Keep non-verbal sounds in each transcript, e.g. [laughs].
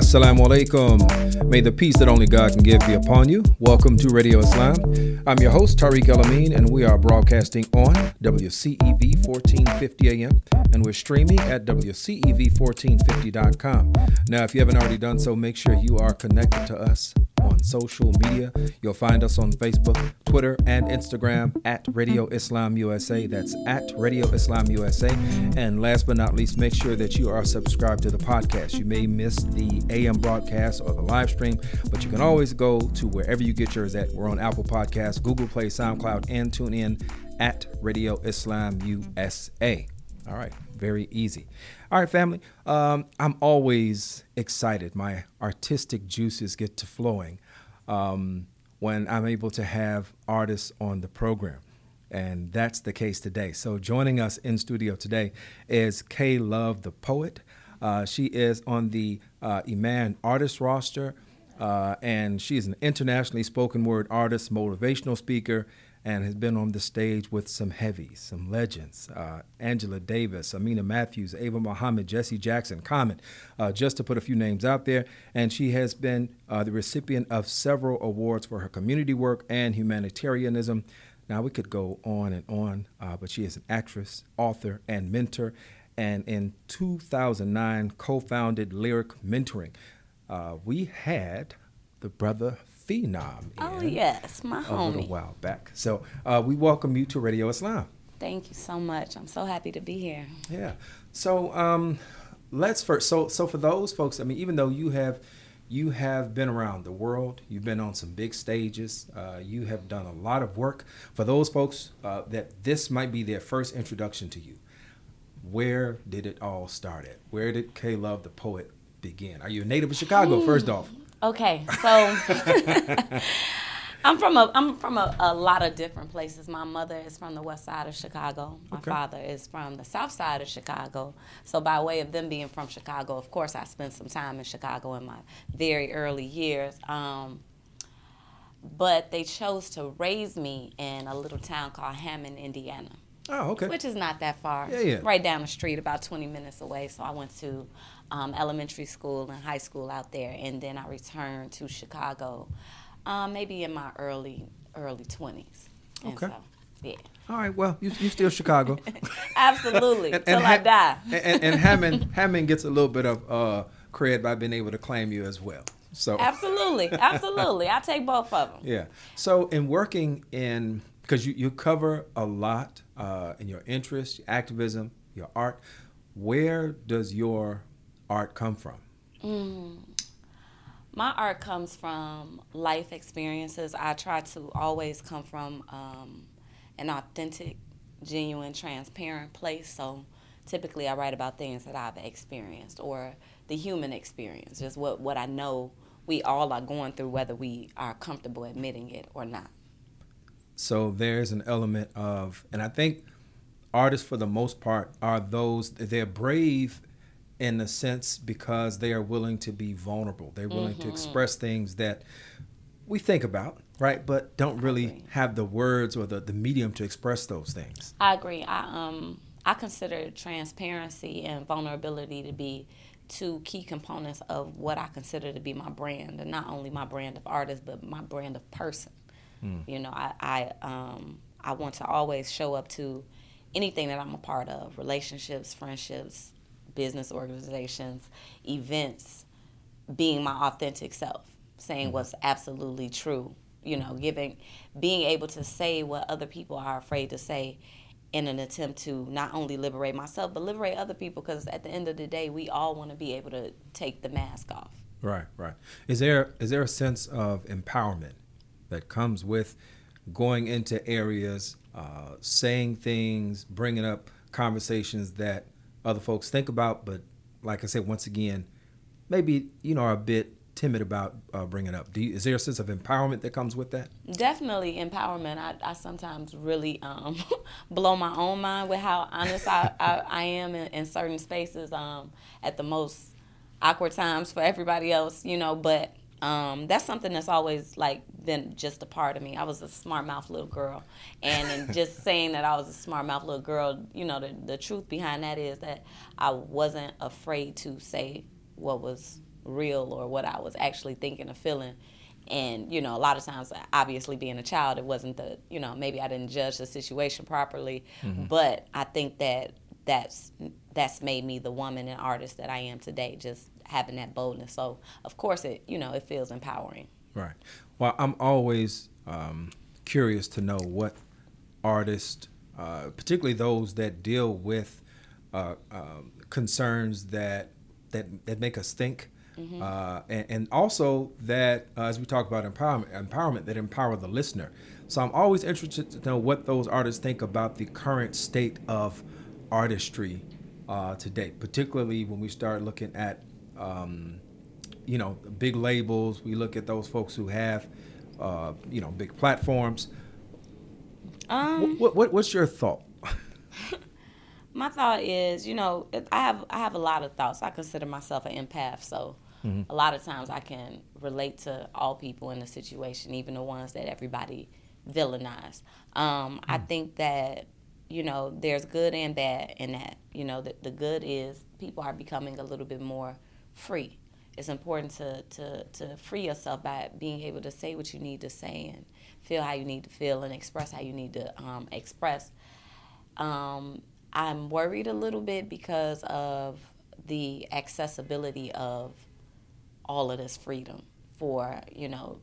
Assalamu alaikum. May the peace that only God can give be upon you. Welcome to Radio Islam. I'm your host, Tariq El Amin, and we are broadcasting on WCEV 1450 AM, and we're streaming at WCEV1450.com. Now, if you haven't already done so, make sure you are connected to us on social media. You'll find us on Facebook, Twitter, and Instagram at Radio Islam USA. That's at Radio Islam USA. And last but not least, make sure that you are subscribed to the podcast. You may miss the AM broadcast or the live stream, but you can always go to wherever you get yours at. We're on Apple Podcasts, Google Play, SoundCloud, and tune in at Radio Islam USA. All right, very easy. All right, family. Um, I'm always excited. My artistic juices get to flowing um, when I'm able to have artists on the program. And that's the case today. So, joining us in studio today is Kay Love, the poet. Uh, she is on the uh, Iman artist roster, uh, and she is an internationally spoken word artist, motivational speaker, and has been on the stage with some heavies, some legends uh, Angela Davis, Amina Matthews, Ava Muhammad, Jesse Jackson, Common, uh, just to put a few names out there. And she has been uh, the recipient of several awards for her community work and humanitarianism. Now, we could go on and on, uh, but she is an actress, author, and mentor. And in 2009, co founded Lyric Mentoring. Uh, we had the brother Phenom. Oh yes, my a homie. little while back. So uh, we welcome you to Radio Islam. Thank you so much. I'm so happy to be here. Yeah. So um, let's first. So so for those folks, I mean, even though you have you have been around the world, you've been on some big stages, uh, you have done a lot of work. For those folks uh, that this might be their first introduction to you, where did it all start at? Where did K Love the poet begin? Are you a native of Chicago? First off. Okay, so [laughs] I'm from a I'm from a, a lot of different places. My mother is from the west side of Chicago. My Okay. father is from the south side of Chicago. So by way of them being from Chicago, of course, I spent some time in Chicago in my very early years. Um, but they chose to raise me in a little town called Hammond, Indiana. Oh, okay. which is not that far. Yeah, yeah. Right down the street, about 20 minutes away. So I went to um, elementary school and high school out there, and then I returned to Chicago, um, maybe in my early early 20s. Okay. So, yeah. All right. Well, you you still Chicago. [laughs] Absolutely. And- till I die. and, and, Hammond Hammond gets a little bit of uh, cred by being able to claim you as well. So [laughs] Absolutely. Absolutely. I take both of them. yeah. So in working in because you, you cover a lot uh, in your interest, your activism, your art. Where does your art come from? My art comes from life experiences. I try to always come from um, an authentic, genuine, transparent place. So typically I write about things that I've experienced or the human experience, just what, what I know we all are going through, whether we are comfortable admitting it or not. So there's an element of, and I think artists for the most part are those they're brave in a sense because they are willing to be vulnerable. They're willing to express things that we think about, right? But don't really have the words or the, the medium to express those things. I agree. I um I consider transparency and vulnerability to be two key components of what I consider to be my brand, and not only my brand of artist, but my brand of person. You know, I I um I want to always show up to anything that I'm a part of, relationships, friendships, business organizations, events, being my authentic self, saying what's absolutely true, you know, giving, being able to say what other people are afraid to say in an attempt to not only liberate myself, but liberate other people because at the end of the day, we all want to be able to take the mask off. Right, right. Is there is there a sense of empowerment that comes with going into areas, uh, saying things, bringing up conversations that other folks think about, but like I said, once again, maybe you know are a bit timid about uh, bringing up. You, is there a sense of empowerment that comes with that? Definitely empowerment. I, I sometimes really um, [laughs] blow my own mind with how honest I, I, I am in, in certain spaces um, at the most awkward times for everybody else, you know, but um, that's something that's always like been just a part of me. I was a smart mouth little girl, and in [laughs] just saying that I was a smart mouth little girl, you know, the, the truth behind that is that I wasn't afraid to say what was real or what I was actually thinking or feeling. And you know, a lot of times, obviously, being a child, it wasn't the you know maybe I didn't judge the situation properly, mm-hmm. but I think that that's that's made me the woman and artist that I am today. Just having that boldness. So of course, it you know it feels empowering. Right. Well, I'm always um, curious to know what artists, uh, particularly those that deal with uh, um, concerns that that that make us think. Mm-hmm. Uh, and, and, also that, uh, as we talk about empowerment, empowerment that empower the listener. So I'm always interested to know what those artists think about the current state of artistry uh, today, particularly when we start looking at, um, you know, big labels. We look at those folks who have, uh, you know, big platforms. Um, what, what, what's your thought? [laughs] my thought is, you know, I have I have a lot of thoughts. I consider myself an empath, so mm-hmm. a lot of times I can relate to all people in the situation, even the ones that everybody villainize. Um, mm-hmm. I mm. think that you know, there's good and bad in that. You know, the, the good is people are becoming a little bit more free. It's important to, to, to free yourself by being able to say what you need to say and feel how you need to feel and express how you need to um, express. Um, I'm worried a little bit because of the accessibility of all of this freedom for, you know,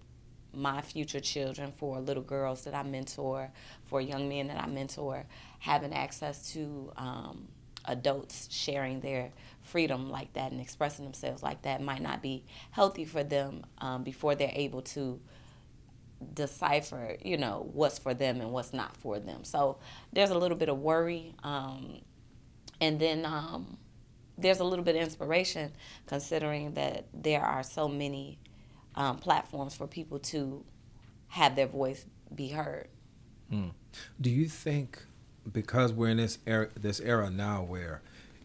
my future children, for little girls that I mentor, for young men that I mentor, having access to um, adults sharing their freedom like that and expressing themselves like that might not be healthy for them um, before they're able to decipher, you know, what's for them and what's not for them. So there's a little bit of worry. Um, and then um, there's a little bit of inspiration considering that there are so many um, platforms for people to have their voice be heard. Hmm. Do you think because we're in this era, this era now where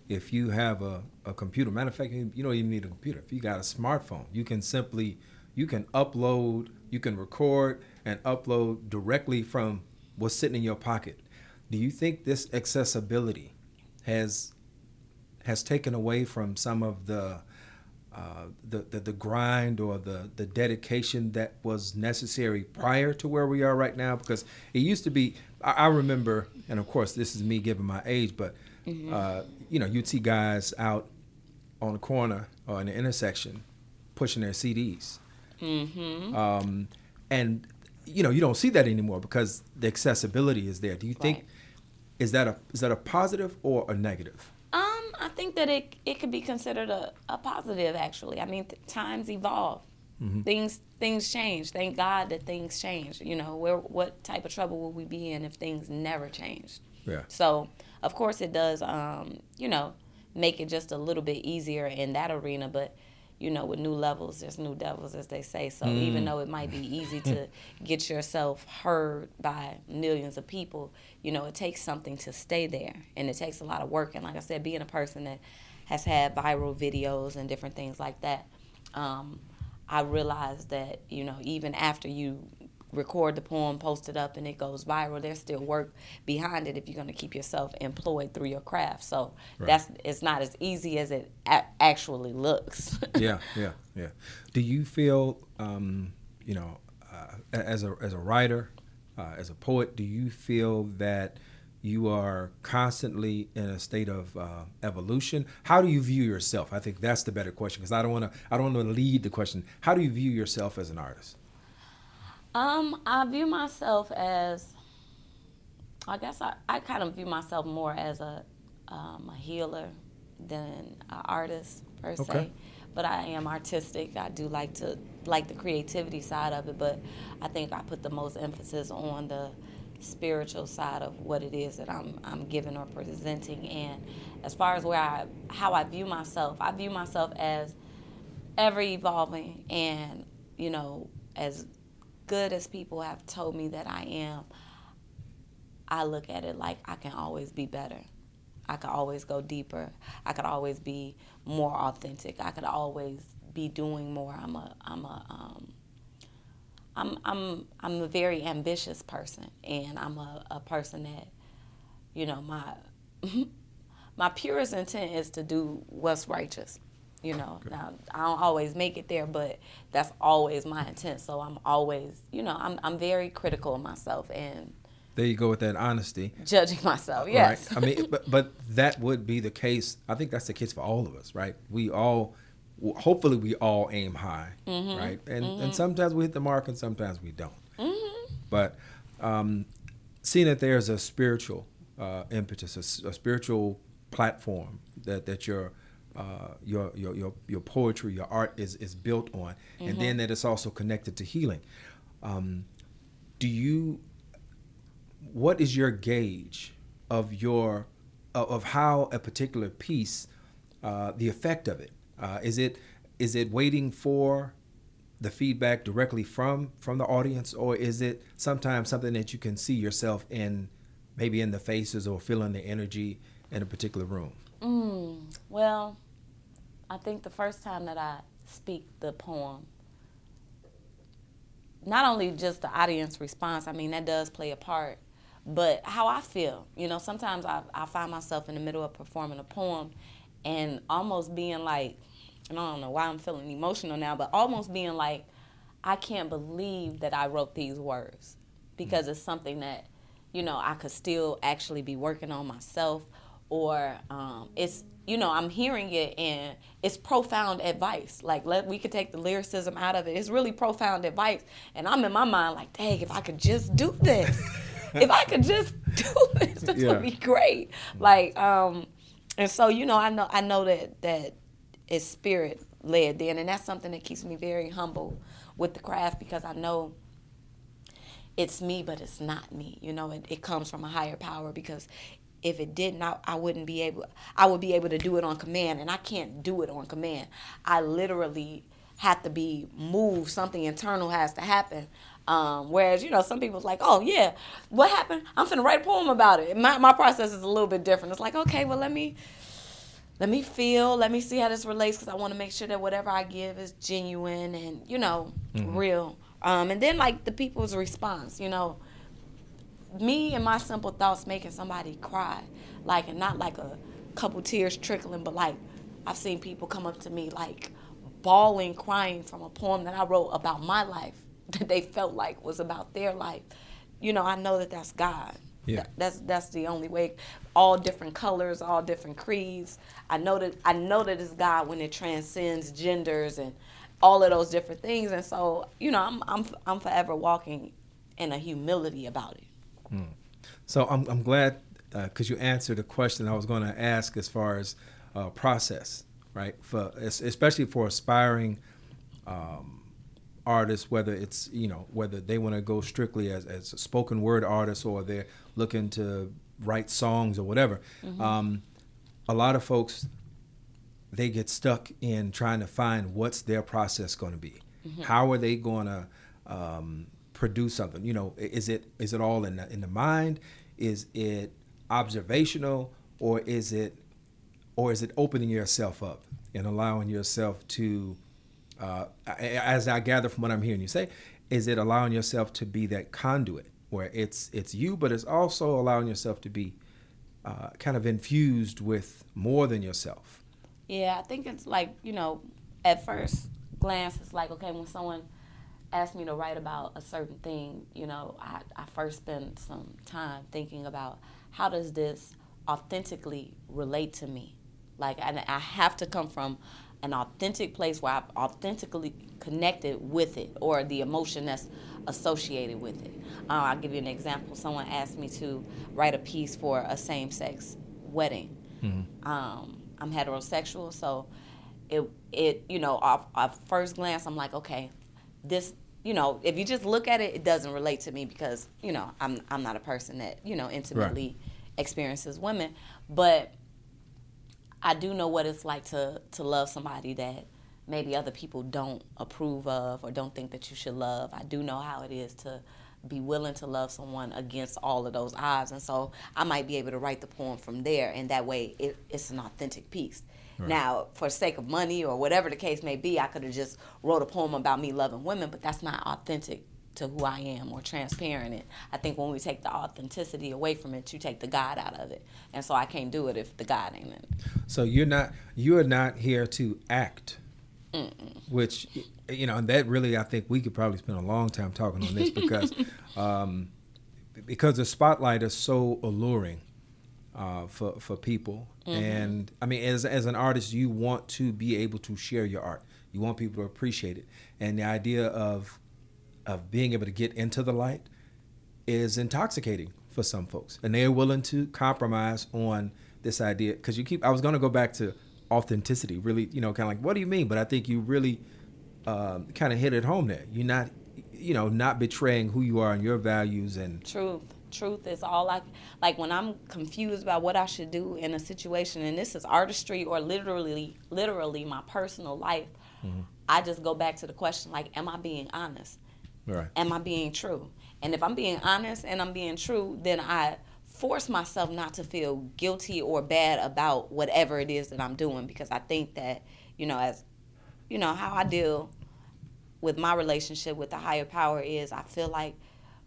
if you have a, a computer, matter of fact, you don't even need a computer. If you got a smartphone, you can simply you can upload, you can record and upload directly from what's sitting in your pocket. Do you think this accessibility has has taken away from some of the uh, the, the, the grind or the the dedication that was necessary prior to where we are right now because it used to be I, I remember and of course this is me giving my age but mm-hmm. uh, you know you'd see guys out on the corner or in the intersection pushing their CDs mm-hmm. um, and you know you don't see that anymore because the accessibility is there do you think right. is that a is that a positive or a negative I think that it it could be considered a, a positive actually. I mean, times evolve. Mm-hmm. Things things change. Thank God that things change. You know, where what type of trouble would we be in if things never changed? Yeah. So of course it does. Um, you know, make it just a little bit easier in that arena, but you know, with new levels, there's new devils, as they say. So mm. even though it might be [laughs] easy to get yourself heard by millions of people, you know, it takes something to stay there, and it takes a lot of work. And like I said, being a person that has had viral videos and different things like that, um, I realized that you know, even after you record the poem, post it up, and it goes viral. There's still work behind it if you're going to keep yourself employed through your craft. So right. that's it's not as easy as it a- actually looks. [laughs] yeah, yeah, yeah. Do you feel, um, you know, uh, as a as a writer, uh, as a poet, do you feel that you are constantly in a state of uh, evolution. How do you view yourself? I think that's the better question because I don't want to. I don't want to lead the question. How do you view yourself as an artist? Um, I view myself as, I guess I, I kind of view myself more as a, um, a healer than an artist per okay. se. But I am artistic. I do like to like the creativity side of it, but I think I put the most emphasis on the spiritual side of what it is that I'm I'm giving or presenting. And as far as where I how I view myself, I view myself as ever evolving and you know as good as people have told me that I am, I look at it like I can always be better. I could always go deeper. I could always be more authentic. I could always be doing more. I'm a I'm a um, I'm I'm I'm a very ambitious person, and I'm a, a person that, you know, my [laughs] my purest intent is to do what's righteous, You know, okay. now I don't always make it there, but that's always my intent. So I'm always, you know, I'm I'm very critical of myself and there you go with that honesty. Judging [laughs] myself, yes. Right. I mean, [laughs] but but that would be the case. I think that's the case for all of us, right? We all, hopefully, we all aim high, mm-hmm. right? And mm-hmm. and sometimes we hit the mark, and sometimes we don't. Mm-hmm. But um, seeing that there's a spiritual uh, impetus, a, a, spiritual platform that that your uh, your, your your your poetry, your art is is built on, and then mm-hmm. that it's also connected to healing. Um, do you what is your gauge of your of how a particular piece, uh, the effect of it? Uh, is it is it waiting for the feedback directly from from the audience, or is it sometimes something that you can see yourself in, maybe in the faces or feeling the energy in a particular room? Mm, well, I think the first time that I speak the poem, not only just the audience response, I mean that does play a part, but how I feel. You know, sometimes I, I find myself in the middle of performing a poem and almost being like, and I don't know why I'm feeling emotional now, but almost being like, I can't believe that I wrote these words because it's something that, you know, I could still actually be working on myself or um, it's you know i'm hearing it and it's profound advice like let we could take the lyricism out of it it's really profound advice and i'm in my mind like dang if i could just do this [laughs] if I could just [laughs] do this, this yeah. would be great. Like, um, and so you know, I know I know that that is spirit led then, and that's something that keeps me very humble with the craft because I know it's me, but it's not me. You know, it, it comes from a higher power because if it did not I wouldn't be able I would be able to do it on command and I can't do it on command. I literally have to be moved, something internal has to happen um, whereas, you know, some people's like, oh, yeah, what happened? I'm finna write a poem about it. My, my process is a little bit different. It's like, okay, well, let me let me feel, let me see how this relates because I want to make sure that whatever I give is genuine and, you know, mm-hmm. real. Um, and then, like, the people's response, you know, me and my simple thoughts making somebody cry, like, and not like a couple tears trickling, but like, I've seen people come up to me, like, bawling, crying from a poem that I wrote about my life [laughs] that they felt like was about their life. You know, I know that that's God. Yeah. That's that's the only way. All different colors, all different creeds. I know that I know that it's God when it transcends genders and all of those different things. And so, you know, I'm I'm I'm forever walking in a humility about it. Mm. So I'm I'm glad because uh, you answered the question I was going to ask as far as uh, process, right? For especially for aspiring. Um, artists, whether it's you know whether they want to go strictly as as a spoken word artists or they're looking to write songs or whatever. Mm-hmm. Um, a lot of folks they get stuck in trying to find what's their process going to be. Mm-hmm. How are they going to um, produce something? You know, is it is it all in the, in the mind? Is it observational or is it or is it opening yourself up and allowing yourself to uh, as I gather from what I'm hearing you say, is it allowing yourself to be that conduit where it's it's you, but it's also allowing yourself to be uh, kind of infused with more than yourself. Yeah, I think it's like you know, at first glance, it's like okay, when someone asks me to write about a certain thing, you know, I, I first spend some time thinking about how does this authentically relate to me, like, and I have to come from an authentic place where I've authentically connected with it or the emotion that's associated with it. Uh, I'll give you an example. Someone asked me to write a piece for a same sex wedding. Mm-hmm. Um, I'm heterosexual, so it, it you know, off, off first glance, I'm like, okay, this you know, if you just look at it, it doesn't relate to me because, you know, I'm I'm not a person that, you know, intimately right. experiences women. But I do know what it's like to to love somebody that maybe other people don't approve of or don't think that you should love. I do know how it is to be willing to love someone against all of those odds, and so I might be able to write the poem from there, and that way it, it's an authentic piece. Right. Now, for sake of money or whatever the case may be, I could have just wrote a poem about me loving women, but that's not authentic to who I am or transparent. And I think when we take the authenticity away from it, you take the God out of it. And so I can't do it if the God ain't in it. So you're not you are not here to act, Mm-mm. which you know, and that really I think we could probably spend a long time talking on this because [laughs] um, because the spotlight is so alluring uh, for for people. Mm-hmm. And I mean, as as an artist, you want to be able to share your art. You want people to appreciate it. And the idea of of being able to get into the light is intoxicating for some folks, and they are willing to compromise on this idea. Because you keep, I was going to go back to authenticity. Really, you know, kind of like, what do you mean? But I think you really um, kind of hit it home there. You're not, you know, not betraying who you are and your values and truth. Truth is all I like when I'm confused about what I should do in a situation, and this is artistry or literally, literally my personal life. Mm-hmm. I just go back to the question like, am I being honest? Right. Am I being true? And if I'm being honest and I'm being true, then I force myself not to feel guilty or bad about whatever it is that I'm doing because I think that, you know, as you know, how I deal with my relationship with the higher power is I feel like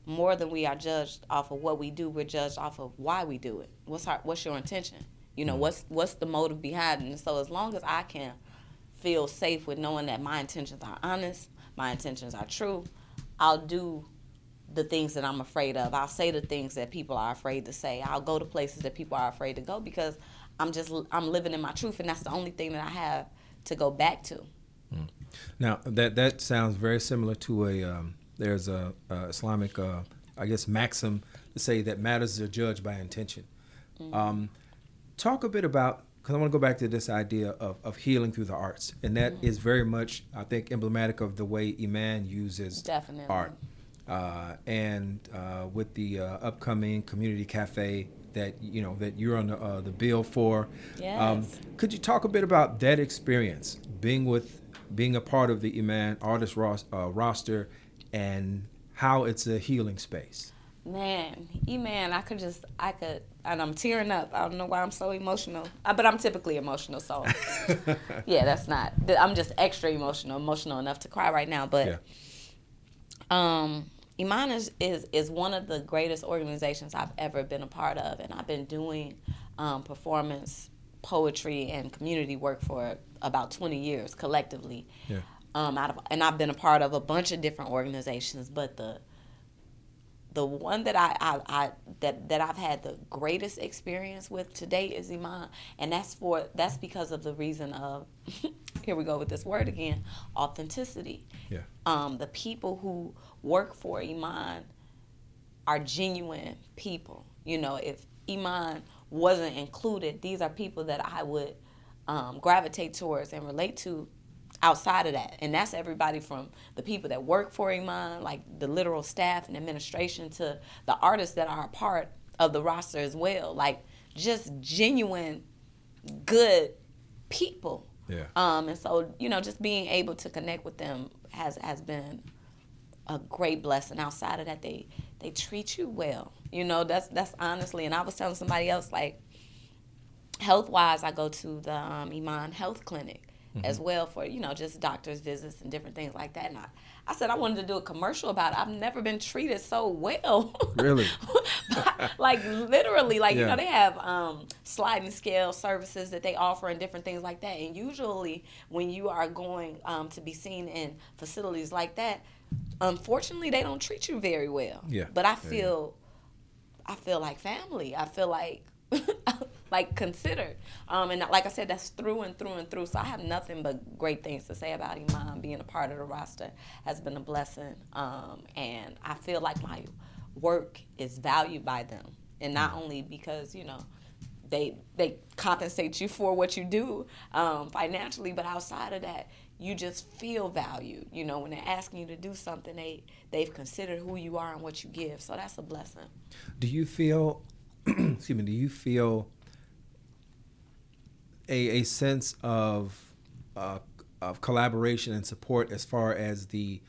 more than we are judged off of what we do, we're judged off of why we do it. What's our, what's your intention? You know, mm-hmm. what's what's the motive behind it? And so as long as I can feel safe with knowing that my intentions are honest, my intentions are true, I'll do the things that I'm afraid of. I'll say the things that people are afraid to say. I'll go to places that people are afraid to go because I'm just I'm living in my truth, and that's the only thing that I have to go back to. Mm. Now that that sounds very similar to a um, there's a, a Islamic uh, I guess maxim to say that matters are judged by intention. Mm-hmm. Um, talk a bit about because I want to go back to this idea of, of healing through the arts, and that mm-hmm. is very much, I think, emblematic of the way Iman uses Definitely. art. Uh, and uh, with the uh, upcoming community cafe that you know that you're on the, uh, the bill for, yes. um, could you talk a bit about that experience, being with, being a part of the Iman artist ros- uh, roster, and how it's a healing space? Man, Iman, I could just, I could and I'm tearing up. I don't know why I'm so emotional, uh, but I'm typically emotional. So, [laughs] yeah, that's not. I'm just extra emotional, emotional enough to cry right now. But, yeah. um, Iman is, is is one of the greatest organizations I've ever been a part of, and I've been doing um, performance, poetry, and community work for about 20 years collectively. Yeah. Um, out of, and I've been a part of a bunch of different organizations, but the the one that I, I, I, that that I've had the greatest experience with today is Iman, and that's for that's because of the reason of [laughs] here we go with this word again, authenticity. Yeah. Um, the people who work for Iman are genuine people. You know, if Iman wasn't included, these are people that I would um, gravitate towards and relate to outside of that. And that's everybody from the people that work for Iman, like the literal staff and administration, to the artists that are a part of the roster as well. Like just genuine, good people. Yeah. Um, and so, you know, just being able to connect with them has has been a great blessing. Outside of that, they they treat you well. You know, that's that's honestly. And I was telling somebody else like, health wise, I go to the um, Iman Health Clinic mm-hmm. as well for you know just doctors visits and different things like that. And I, I said I wanted to do a commercial about it. I've never been treated so well. [laughs] Really? like literally, like yeah. you know they have um, sliding scale services that they offer and different things like that. And usually when you are going um, to be seen in facilities like that, unfortunately they don't treat you very well. Yeah. But I feel, yeah. I feel like family. I feel like [laughs] like considered. Um, and like I said, that's through and through and through. So I have nothing but great things to say about Iman. Being a part of the roster has been a blessing, um, and I feel like my work is valued by them, and not mm. only because you know they they compensate you for what you do um, financially, but outside of that, you just feel valued. You know, when they're asking you to do something, they they've considered who you are and what you give. So that's a blessing. Do you feel? [clears throat] excuse me. Do you feel a, a sense of uh, of collaboration and support as far as the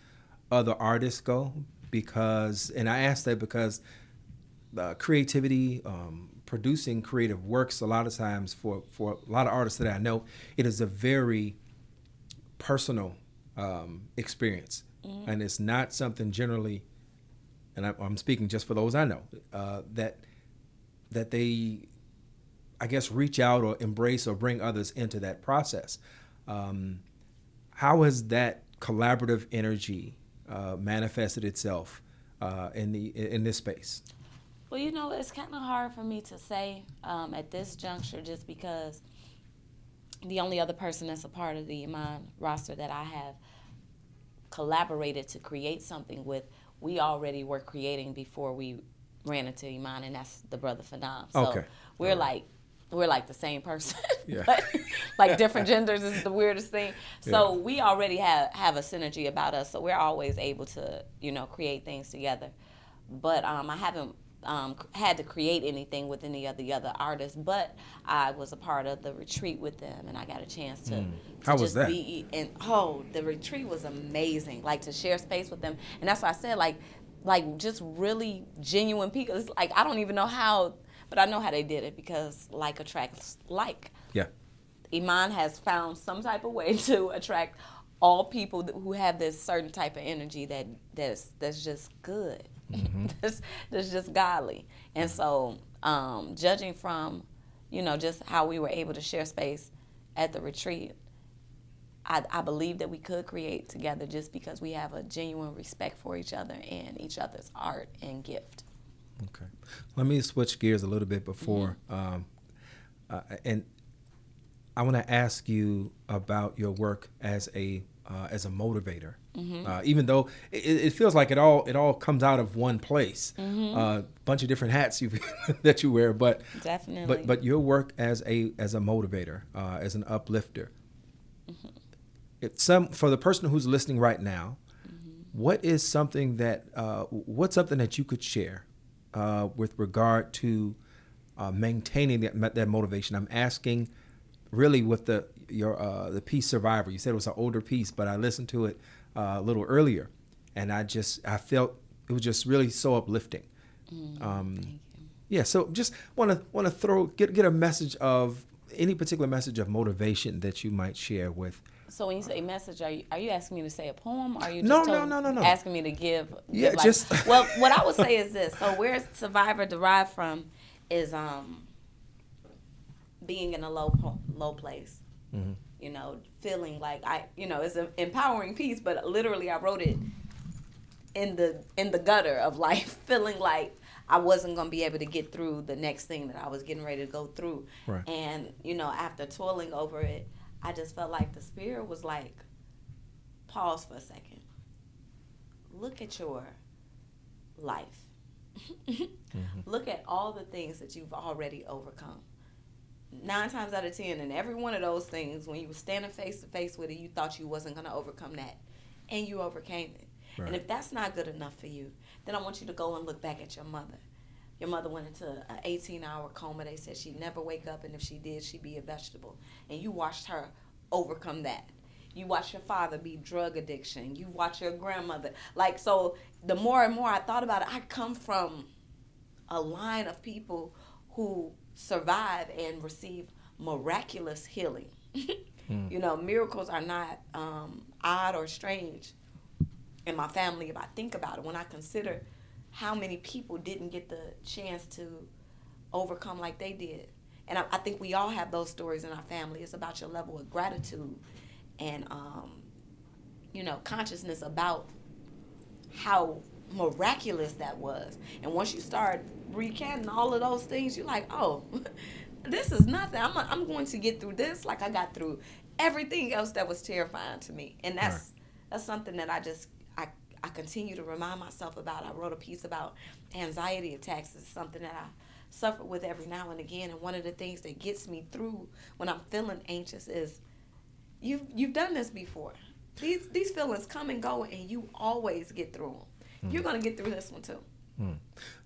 other artists go because and I ask that because uh, creativity um, producing creative works a lot of times for for a lot of artists that I know it is a very personal um, experience mm-hmm. and it's not something generally, and I, am speaking just for those I know uh, that that they, I guess, reach out or embrace or bring others into that process. Um, how has that collaborative energy uh, manifested itself uh, in the in this space? Well, you know, it's kind of hard for me to say um, at this juncture, just because the only other person that's a part of the Iman roster that I have collaborated to create something with, we already were creating before we ran into Iman, and that's the brother Phenom. So okay. we're right. like we're like the same person, [laughs] yeah. but like different genders is the weirdest thing. So yeah. we already have have a synergy about us, so we're always able to you know create things together. But um, I haven't um, had to create anything with any of the other artists, but I was a part of the retreat with them, and I got a chance to, mm. to How was that? Be, and oh, the retreat was amazing. Like to share space with them, and that's why I said like, like just really genuine people. It's like I don't even know how, but I know how they did it because like attracts like. Yeah. Iman has found some type of way [laughs] to attract all people who have this certain type of energy that that's that's just good mm-hmm. [laughs] that's, that's just godly. And so, um, judging from, you know, just how we were able to share space at the retreat, I, I believe that we could create together just because we have a genuine respect for each other and each other's art and gift. Okay. Let me switch gears a little bit before, mm-hmm. um, uh, and I want to ask you about your work as a uh, as a motivator. Mm-hmm. Uh, even though it, it, feels like it all it all comes out of one place, a mm-hmm. uh, bunch of different hats you [laughs] that you wear, but definitely, but but your work as a as a motivator, uh, as an uplifter. Mm-hmm. Some for the person who's listening right now. Mm-hmm. What is something that uh, what's something that you could share uh, with regard to maintaining that that motivation? I'm asking really with the your uh, the piece Survivor. You said it was an older piece, but I listened to it uh, a little earlier, and I just I felt it was just really so uplifting. Mm, um, yeah, so just want to want to throw get get a message of any particular message of motivation that you might share with. So when you say message, are you are you asking me to say a poem? Or are you just no, no, no, no, no. asking me to give? Yeah, give like, just. [laughs] well, what I would say is this. So where Survivor derived from is um being in a low low place. Mm-hmm. You know, feeling like I, you know, it's an empowering piece, but literally I wrote it in the in the gutter of life, [laughs] feeling like I wasn't gonna be able to get through the next thing that I was getting ready to go through. Right. And you know, after toiling over it, I just felt like the spirit was like, pause for a second. Look at your life. mm-hmm. [laughs] Look at all the things that you've already overcome nine times out of ten, and every one of those things, when you were standing face to face with it, you thought you wasn't going to overcome that, and you overcame it. Right. And if that's not good enough for you, then I want you to go and look back at your mother. Your mother went into an 18 hour coma. They said she'd never wake up, and if she did, she'd be a vegetable. And you watched her overcome that. You watched your father be drug addiction. You watched your grandmother. Like, so the more and more I thought about it, I come from a line of people who survive and receive miraculous healing. [laughs] mm. You know, miracles are not um, odd or strange in my family if I think about it. When I consider how many people didn't get the chance to overcome like they did. And I, I think we all have those stories in our family. It's about your level of gratitude and, um, you know, consciousness about how miraculous that was. And once you start recanting all of those things, you're like, oh, [laughs] this is nothing. I'm, a, I'm going to get through this like I got through everything else that was terrifying to me. And that's right. that's something that I just I continue to remind myself about. I wrote a piece about anxiety attacks. It's something that I suffer with every now and again. And one of the things that gets me through when I'm feeling anxious is you've you've done this before. These these feelings come and go, and you always get through them. Mm. You're going to get through this one too. Mm.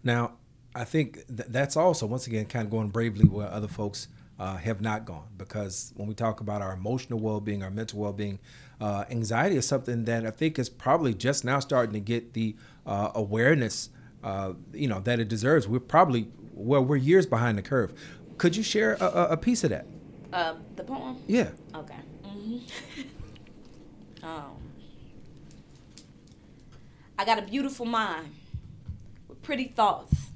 Now, I think th- that's also, once again, kind of going bravely where other folks uh, have not gone. Because when we talk about our emotional well being, our mental well being, uh, anxiety is something that I think is probably just now starting to get the uh, awareness. Uh, you know that it deserves. We're probably well, we're years behind the curve. Could you share a, a piece of that? Um, the poem. Yeah. Okay. Mm-hmm. [laughs] um, I got a beautiful mind with pretty thoughts.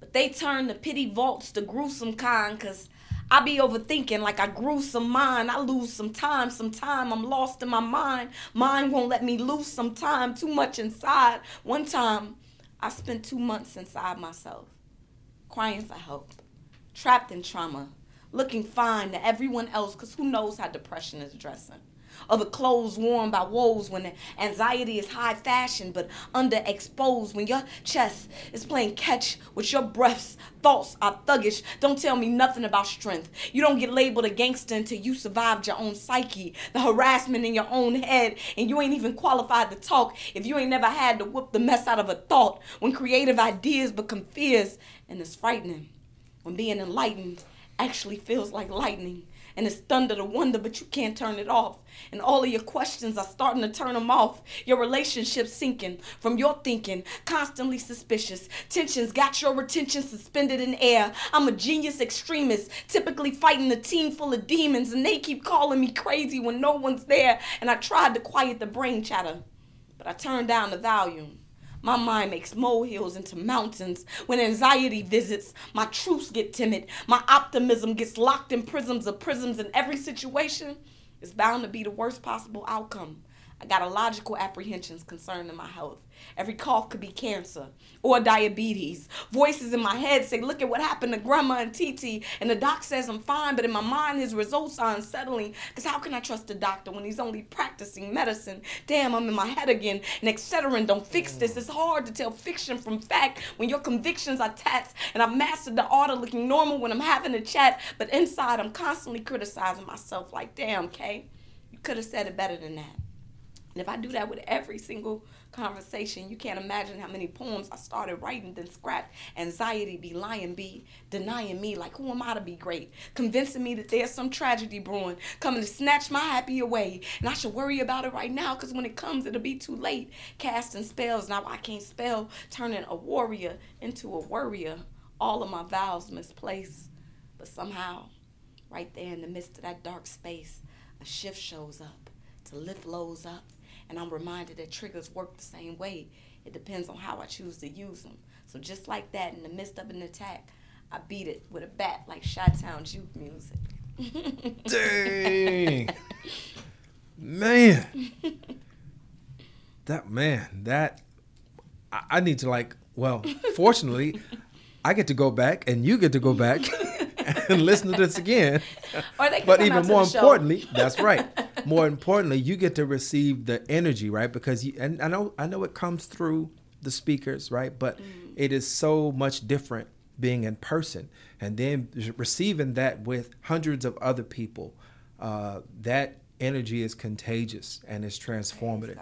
But they turn the pity vaults to gruesome kind, cause I be overthinking like I grew some mind. I lose some time, some time. I'm lost in my mind. Mind won't let me lose some time. Too much inside. One time, I spent two months inside myself, crying for help, trapped in trauma, looking fine to everyone else, because who knows how depression is dressing or the clothes worn by woes when anxiety is high fashion but underexposed when your chest is playing catch with your breaths thoughts are thuggish. Don't tell me nothing about strength. You don't get labeled a gangster until you survived your own psyche. The harassment in your own head and you ain't even qualified to talk if you ain't never had to whoop the mess out of a thought when creative ideas become fears and it's frightening when being enlightened actually feels like lightning and it's thunder to wonder, but you can't turn it off. And all of your questions are starting to turn them off. Your relationship sinking from your thinking, constantly suspicious. Tensions got your attention suspended in air. I'm a genius extremist, typically fighting a team full of demons, and they keep calling me crazy when no one's there. And I tried to quiet the brain chatter, but I turned down the volume. My mind makes molehills into mountains. When anxiety visits, my truths get timid. My optimism gets locked in prisms of prisms in every situation. It's bound to be the worst possible outcome. I got illogical apprehensions concerning my health. Every cough could be cancer or diabetes. Voices in my head say, Look at what happened to Grandma and Titi. And the doc says I'm fine, but in my mind, his results are unsettling. Because how can I trust a doctor when he's only practicing medicine? Damn, I'm in my head again. And Excedrin don't fix this. It's hard to tell fiction from fact when your convictions are taxed. And I've mastered the art of looking normal when I'm having a chat. But inside, I'm constantly criticizing myself like, Damn, Kay, you could have said it better than that. And if I do that with every single conversation, you can't imagine how many poems I started writing, then scrapped. Anxiety be lying, be denying me, like, who am I to be great? Convincing me that there's some tragedy brewing, coming to snatch my happy away. And I should worry about it right now, because when it comes, it'll be too late. Casting spells, now I can't spell, turning a warrior into a worrier. All of my vows misplaced. But somehow, right there in the midst of that dark space, a shift shows up to lift lows up and I'm reminded that triggers work the same way. It depends on how I choose to use them. So just like that, in the midst of an attack, I beat it with a bat like Chi-Town juke music. [laughs] Dang. man. That man, that I, I need to like well, fortunately, I get to go back and you get to go back [laughs] [laughs] and listen to this again. [laughs] but even more importantly, that's right. [laughs] More importantly, you get to receive the energy, right? Because you and I know I know it comes through the speakers, right? But mm. it is so much different being in person and then receiving that with hundreds of other people. Uh, that energy is contagious and it's transformative.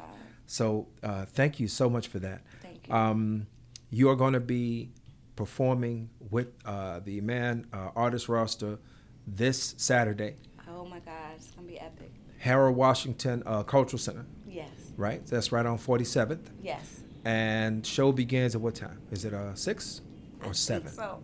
So uh, thank you so much for that. Thank you. Um, you are going to be performing with uh, the man uh, artist roster this Saturday. Oh my God, it's gonna be epic. Harold Washington uh, Cultural Center. Yes. Right, that's right on 47th. Yes. And show begins at what time? Is it uh six or I seven? so.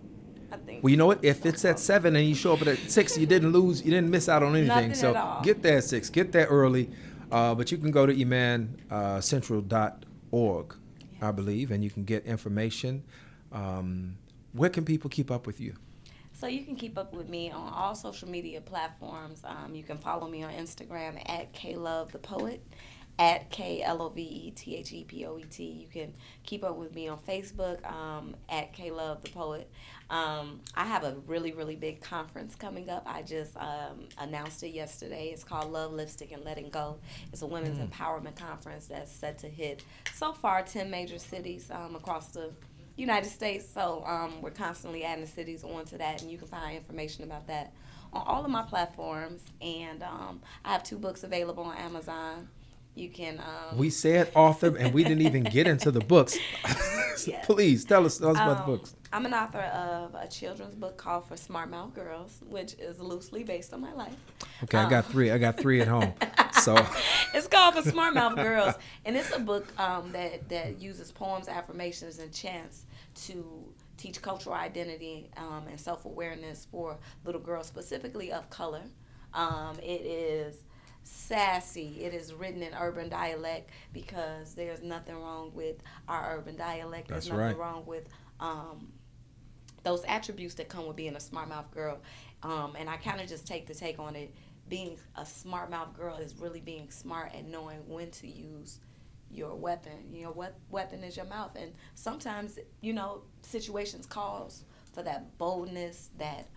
I think. Well, you know what? If it's at seven and you show up at six, you didn't lose. You didn't miss out on anything. Nothing so at all. get there at six. Get there early. Uh, but you can go to imancentral.org, yeah. I believe, and you can get information. Um, where can people keep up with you? So you can keep up with me on all social media platforms. Um, you can follow me on Instagram at klove the poet, at K L O V E T H E P O E T. You can keep up with me on Facebook um, at K Love the Poet. Um, I have a really, really big conference coming up. I just um, announced it yesterday. It's called Love, Lipstick, and Letting Go. It's a women's mm. empowerment conference that's set to hit so far 10 major cities um, across the United States. So um, we're constantly adding cities onto that, and you can find information about that on all of my platforms. And um, I have two books available on Amazon. You can. Um, we said author, and we didn't even get into the books. [laughs] Please tell us, tell us about the um, books. I'm an author of a children's book called For Smart Mouth Girls, which is loosely based on my life. Okay, I got um, three. I got three at home. [laughs] So it's called For Smart Mouth Girls, and it's a book um, that that uses poems, affirmations, and chants to teach cultural identity um, and self awareness for little girls, specifically of color. Um, it is sassy. It is written in urban dialect because there's nothing wrong with our urban dialect. There's That's nothing right. wrong with um, those attributes that come with being a smart mouth girl. Um, and I kind of just take the take on it. Being a smart mouth girl is really being smart and knowing when to use your weapon. You know, what weapon is your mouth. And sometimes, you know, situations calls for that boldness, that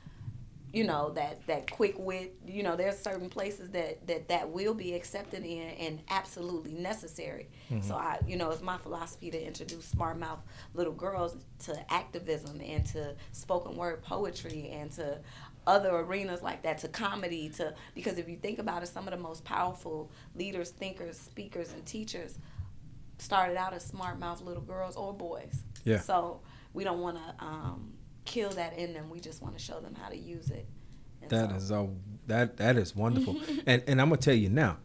you know that that quick wit you know there's certain places that that that will be accepted in and absolutely necessary mm-hmm. so i you know it's my philosophy to introduce smart mouth little girls to activism and to spoken word poetry and to other arenas like that to comedy to because if you think about it some of the most powerful leaders thinkers speakers and teachers started out as smart mouth little girls or boys Yeah. so we don't want to um, kill that in them. We just want to show them how to use it. And That so- is uh, that that is wonderful, [laughs] and and I'm gonna tell you now,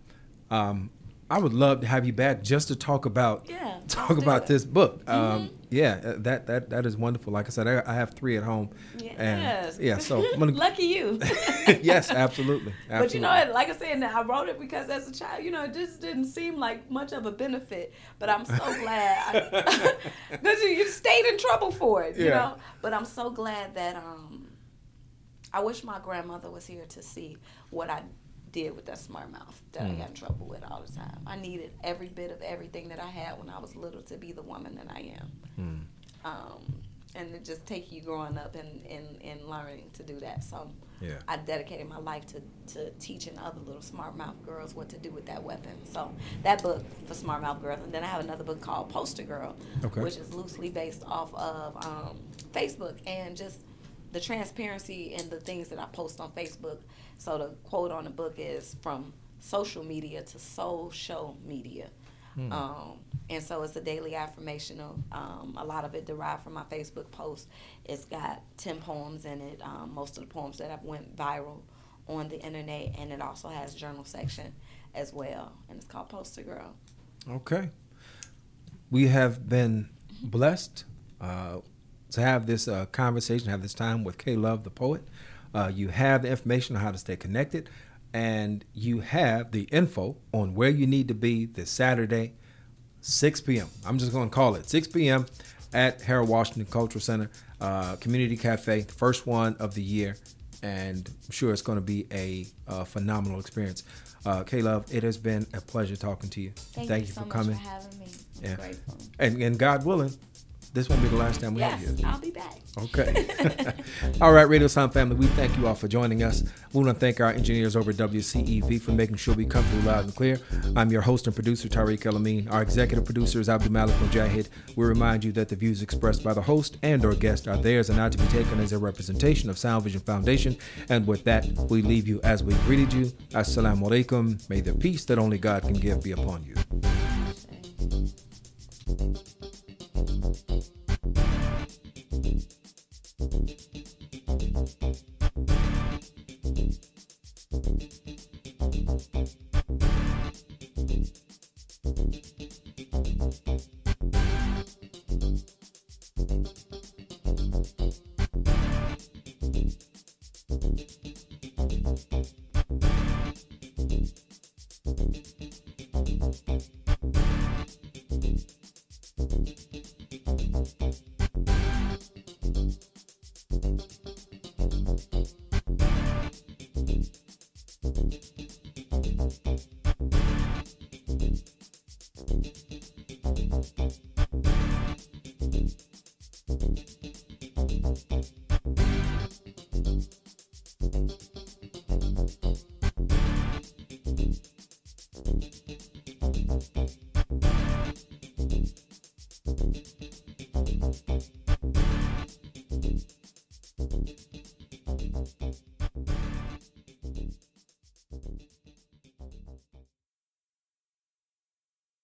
um, I would love to have you back just to talk about Yeah, talk about it. this book. Um, yeah, uh, that that that is wonderful. Like I said, I, I have three at home, Yes. yeah, so gonna, [laughs] lucky you. [laughs] yes, absolutely, absolutely. [laughs] But you know, like I said, I wrote it because as a child, you know, it just didn't seem like much of a benefit. But I'm so glad because you, you stayed in trouble for it, you Yeah. know. But I'm so glad that um, I wish my grandmother was here to see what I did with that smart mouth that I Mm. got in trouble with all the time. I needed every bit of everything that I had when I was little to be the woman that I am. Hmm. Um, and it just take you growing up and, and, and learning to do that. So Yeah. I dedicated my life to, to teaching other little smart mouth girls what to do with that weapon. So that book for smart mouth girls, and then I have another book called Poster Girl, Okay. which is loosely based off of um, Facebook and just the transparency and the things that I post on Facebook. So the quote on the book is from social media to social media. Hmm. Um, and so it's a daily affirmational. Um, a lot of it derived from my Facebook post. It's got 10 poems in it, um, most of the poems that have went viral on the internet. And it also has journal section as well. And it's called Poster Girl. Okay. We have been blessed uh, to have this uh, conversation, have this time with K Love, the poet. Uh, you have the information on how to stay connected, and you have the info on where you need to be this Saturday, 6 p.m. I'm just going to call it 6 p.m. at Harold Washington Cultural Center, uh, Community Cafe, the first one of the year, and I'm sure it's going to be a uh, phenomenal experience. Uh, K Love, it has been a pleasure talking to you. Thank, you, so for coming. for having me. I'm Yeah. grateful. And, and God willing, this won't be the last time we Yes, have you. I'll be back. Okay. [laughs] [laughs] all right, Radio Sound family, we thank you all for joining us. We want to thank our engineers over at WCEV for making sure we come through loud and clear. I'm your host and producer, Tariq El Amin. Our executive producer is Abdul Malik Mujahid. We remind you that the views expressed by the host and or guest are theirs and not to be taken as a representation of Sound Vision Foundation. And with that, we leave you as we greeted you. Assalamu alaikum. May the peace that only God can give be upon Thank you. Thank you.